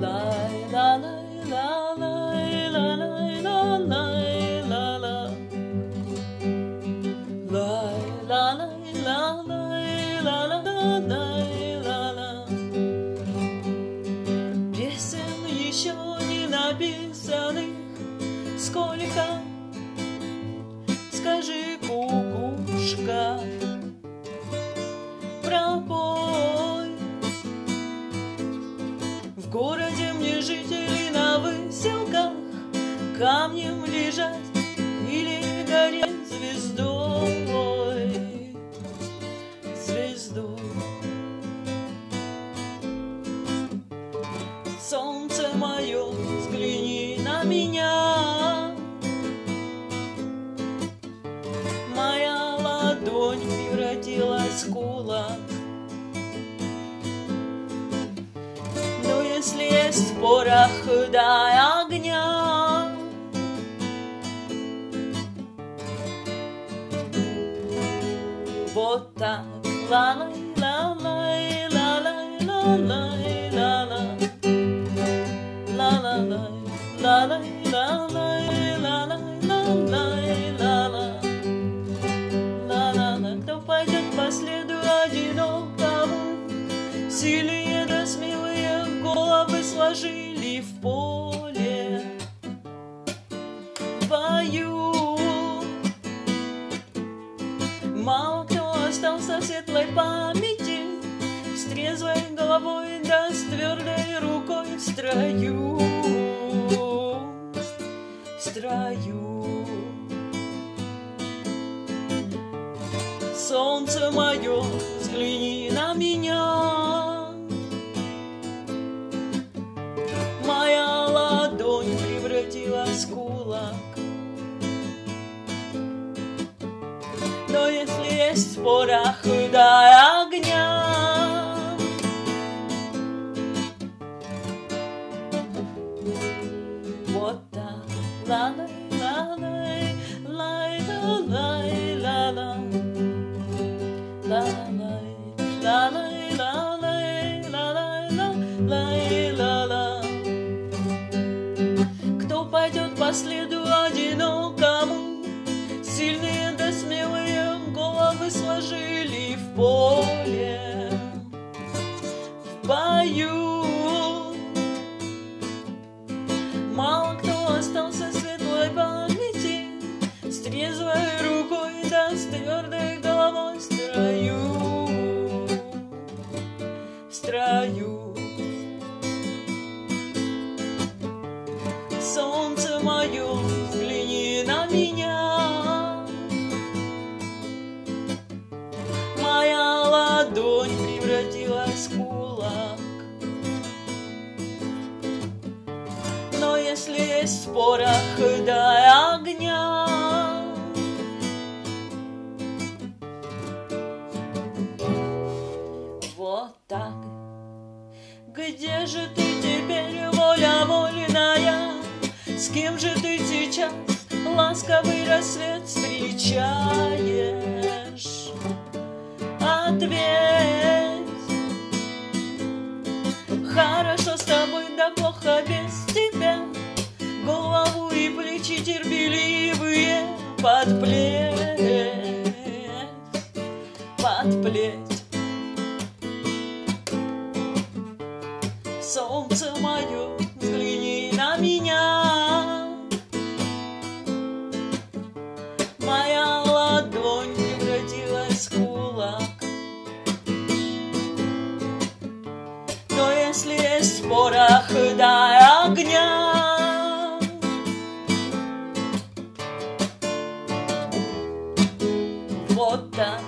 love. Камнем лежать или гореть звездой, звездой. Солнце мое, взгляни на меня. Моя ладонь превратилась в кулак. Если есть порох, дай огня. Вот так, ла-лай, ла-лай, ла-лай, ла-лай, ла-ла. Ла-ла-лай, ла-лай, ла-лай, ла-лай, ла-лай, ла-ла. Ла-ла-ла, кто пойдет по следу одинокому? Сильные да смелые головы сложили в поле. Головой да с твердой рукой в строю, в строю. Солнце мое, взгляни на меня. Моя ладонь превратилась в кулак. Но если есть порох, дай огня. Кто пойдет по следу одинокому? Сильные да смелые головы сложили в поле, Солнце мое, взгляни на меня. Моя ладонь превратилась в кулак. Но если есть порох, дай огня. Вот так. Где же ты теперь? С кем же ты сейчас ласковый рассвет встречаешь? Ответь. Хорошо с тобой, да плохо без тебя. Голову и плечи терпеливые подплеть, подплеть. Солнце мое, порох, дай огня. Вот так,